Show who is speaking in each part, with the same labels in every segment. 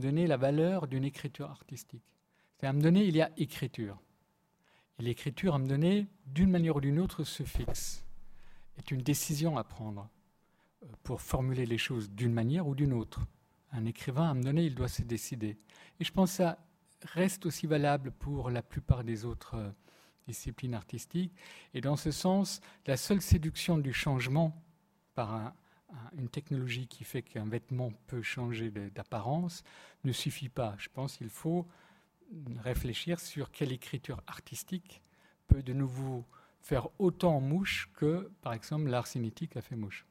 Speaker 1: donner la valeur d'une écriture artistique. C'est à me donner, il y a écriture. Et l'écriture, à me donner, d'une manière ou d'une autre, se fixe. Est une décision à prendre euh, pour formuler les choses d'une manière ou d'une autre. Un écrivain, à me donner, il doit se décider. Et je pense que ça reste aussi valable pour la plupart des autres euh, disciplines artistiques. Et dans ce sens, la seule séduction du changement par une technologie qui fait qu'un vêtement peut changer d'apparence ne suffit pas. Je pense qu'il faut réfléchir sur quelle écriture artistique peut de nouveau faire autant mouche que, par exemple, l'art cinétique a fait mouche.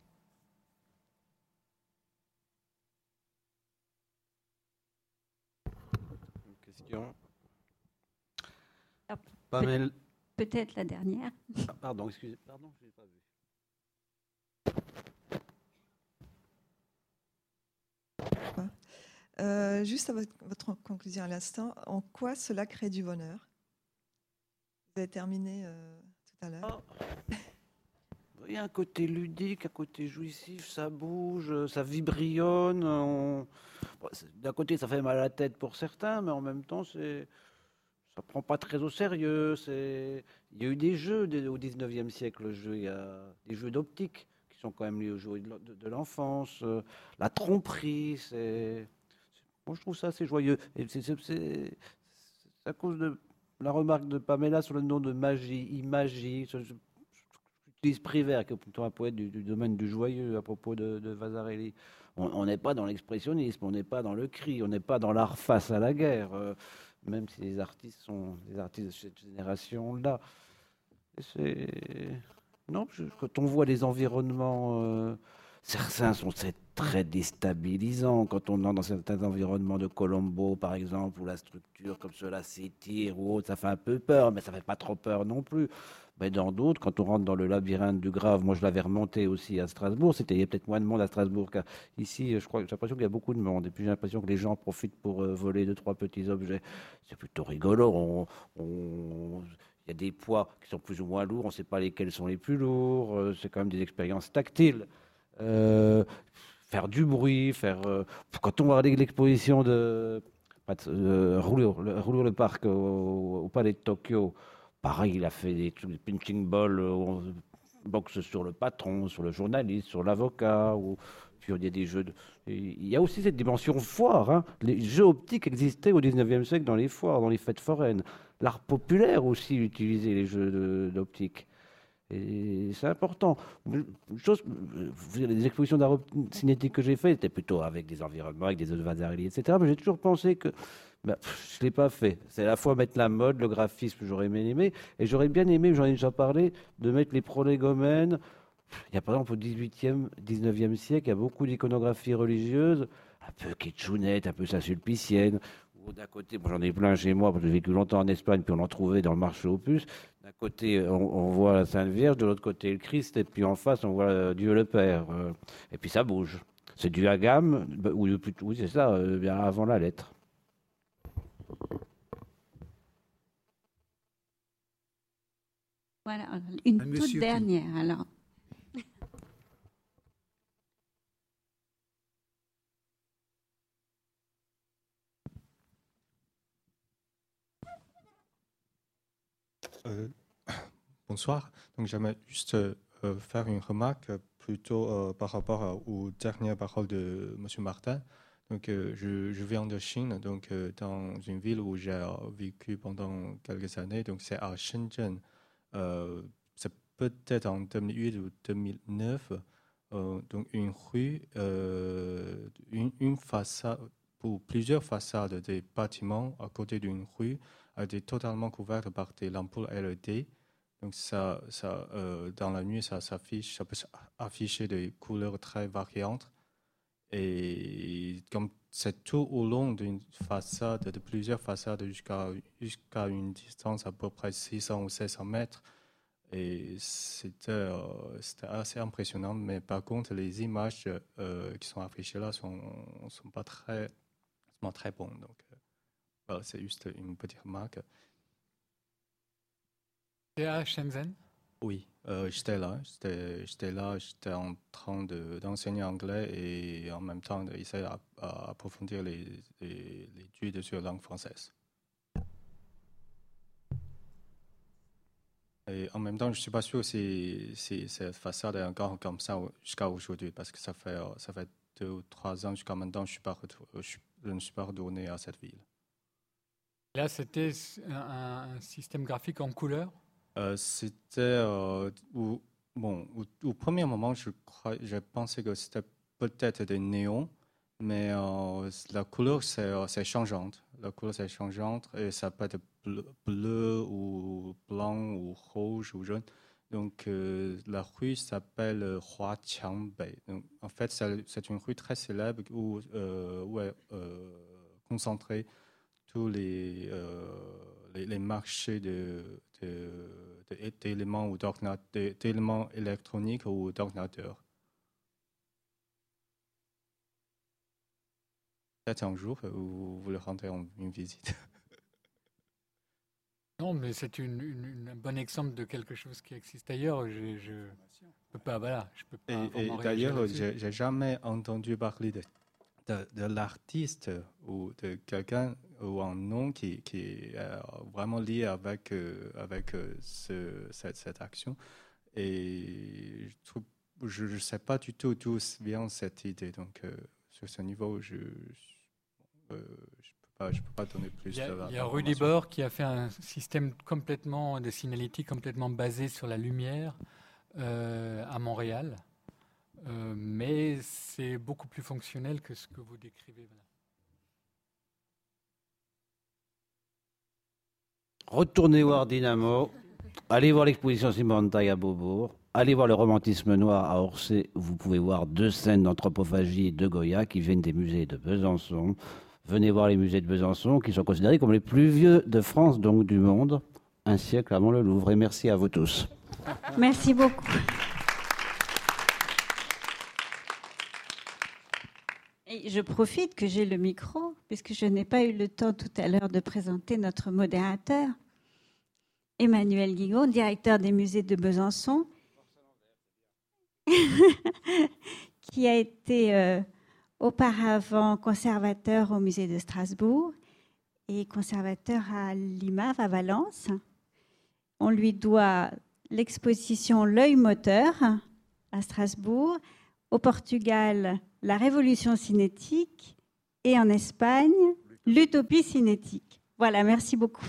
Speaker 2: Une question
Speaker 3: Peut-être la dernière.
Speaker 2: Ah, pardon, excusez. Pardon, je n'ai pas vu.
Speaker 4: Euh, juste à votre, conclusion à l'instant, en quoi cela crée du bonheur? Vous avez terminé euh, tout à l'heure.
Speaker 2: Oh. Il y a un côté ludique, un côté jouissif, ça bouge, ça vibrionne. D'un côté, ça fait mal à la tête pour certains, mais en même temps, c'est ça prend pas très au sérieux. Il y a eu des jeux au 19e siècle, des jeux d'optique qui sont quand même liés aux jeux de l'enfance, euh, la tromperie, c'est moi, je trouve ça assez joyeux. C'est à cause de la remarque de Pamela sur le nom de magie, imagie. J'utilise Prévert, qui est plutôt un poète du, domaine du joyeux à propos de, Vasarely. On n'est pas dans l'expressionnisme, on n'est pas dans le cri, on n'est pas dans l'art face à la guerre, euh, même si les artistes sont des artistes de cette génération-là. Non, quand on voit les environnements. Euh, certains sont très déstabilisants quand on entre dans certains environnements de Colombo, par exemple, où la structure comme cela s'étire ou autre, ça fait un peu peur, mais ça fait pas trop peur non plus. Mais dans d'autres, quand on rentre dans le labyrinthe du grave, moi je l'avais remonté aussi à Strasbourg, c'était il y a peut-être moins de monde à Strasbourg qu'ici. Je crois, j'ai l'impression qu'il y a beaucoup de monde. Et puis j'ai l'impression que les gens profitent pour euh, voler deux trois petits objets. C'est plutôt rigolo. il y a des poids qui sont plus ou moins lourds, on ne sait pas lesquels sont les plus lourds. Euh, c'est quand même des expériences tactiles. Euh, faire du bruit, faire. Euh, quand on va regarder l'exposition de euh, le, parc au, palais de Tokyo, pareil, il a fait des, pinching balls, on boxe sur le patron, sur le journaliste, sur l'avocat, ou puis il y a des jeux. Il y a aussi cette dimension foire. Hein. Les jeux optiques existaient au 19e siècle dans les foires, dans les fêtes foraines. L'art populaire aussi utilisait les jeux d'optique. Et c'est important. Chose, les expositions d'art cinétique que j'ai faites étaient plutôt avec des environnements, avec des Vasarely, etc. Mais j'ai toujours pensé que bah, je ne l'ai pas fait. C'est à la fois mettre la mode, le graphisme, j'aurais bien aimé. Et j'aurais bien aimé, j'en ai déjà parlé, de mettre les prolégomènes. Il y a par exemple au 18e, 19e siècle, il y a beaucoup d'iconographie religieuse, un peu kitchounette, un peu sa sulpicienne, d'un côté, j'en ai plein chez moi, parce que j'ai vécu longtemps en Espagne, puis on en trouvait dans le marché aux puces. D'un côté, on, voit la Sainte Vierge, de l'autre côté, le Christ, et puis en face, on voit euh, Dieu le Père. Euh. et puis ça bouge. C'est du agam, bah, ou oui, c'est ça, euh, bien avant la lettre.
Speaker 3: Voilà, une toute dernière alors.
Speaker 5: Euh, bonsoir. Donc, j'aimerais juste euh, faire une remarque plutôt euh, par rapport aux dernières paroles de M. Martin. Donc, je, viens de Chine, donc dans une ville où j'ai vécu pendant quelques années. Donc, c'est à Shenzhen. c'est peut-être en 2008 ou 2009. donc, une rue, une, une façade, ou plusieurs façades des bâtiments à côté d'une rue a été totalement couverte par des lampes LED. Donc ça, ça, euh, dans la nuit, ça s'affiche, ça peut afficher des couleurs très variantes. Et comme c'est tout au long d'une façade, de plusieurs façades jusqu'à jusqu'à une distance à peu près 600 ou 700 mètres. Et c'était euh, assez impressionnant. Mais par contre, les images euh, qui sont affichées là sont, sont pas très, très bonnes. Donc, c'est juste une petite remarque.
Speaker 1: C'est à Shenzhen
Speaker 5: Oui, euh, j'étais là. J'étais là, j'étais en train d'enseigner anglais et en même temps d'essayer d'approfondir les, les, études sur la langue française. Et en même temps, je ne suis pas sûr si, si cette façade est encore comme ça jusqu'à aujourd'hui, parce que ça fait, ça fait deux ou trois ans jusqu'à maintenant, je, suis pas, je ne suis pas retourné à cette ville.
Speaker 1: Là, c'était un, système graphique en couleur?
Speaker 5: Euh, C'était. Euh, bon, au, premier moment, je, crois, je pensais que c'était peut-être des néons, mais euh, la couleur, c'est changeante. La couleur, c'est changeante et ça peut être bleu, ou blanc ou rouge ou jaune. Donc, la rue s'appelle Hua Qiangbei. En fait, c'est une rue très célèbre où, où est concentrée tous les, euh, les, marchés d'éléments ou d'éléments électroniques ou d'ordinateurs. Peut-être un jour, vous voulez rentrer en une visite.
Speaker 1: Non, mais c'est une, un bon exemple de quelque chose qui existe ailleurs. Je, je peux pas, voilà, je peux pas.
Speaker 5: Et, et d'ailleurs, j'ai jamais entendu parler de de, l'artiste ou de quelqu'un ou un nom qui, qui est euh, vraiment lié avec, euh, avec euh, ce, cette, cette, action. Et je ne sais pas du tout d'où vient cette idée. Donc, sur ce niveau, je ne peux, peux, pas donner plus.
Speaker 1: Il y a, il y a Rudy Bor qui a fait un système complètement de signalétique complètement basé sur la lumière à Montréal. Euh, mais c'est beaucoup plus fonctionnel que ce que vous décrivez.
Speaker 2: Retournez voir Dynamo, allez voir l'exposition Simone Taille à Beaubourg, allez voir le romantisme noir à Orsay. Vous pouvez voir deux scènes d'anthropophagie de Goya qui viennent des musées de Besançon. Venez voir les musées de Besançon qui sont considérés comme les plus vieux de France, donc du monde, un siècle avant le Louvre. Et merci à vous tous.
Speaker 3: Merci beaucoup. Je profite que j'ai le micro, puisque je n'ai pas eu le temps tout à l'heure de présenter notre modérateur, Emmanuel Guigon, directeur des musées de Besançon, qui a été euh, auparavant conservateur au musée de Strasbourg et conservateur à l'IMAV à Valence. On lui doit l'exposition L'œil moteur à Strasbourg, au Portugal, la révolution cinétique et en Espagne, l'utopie cinétique. Voilà, merci beaucoup.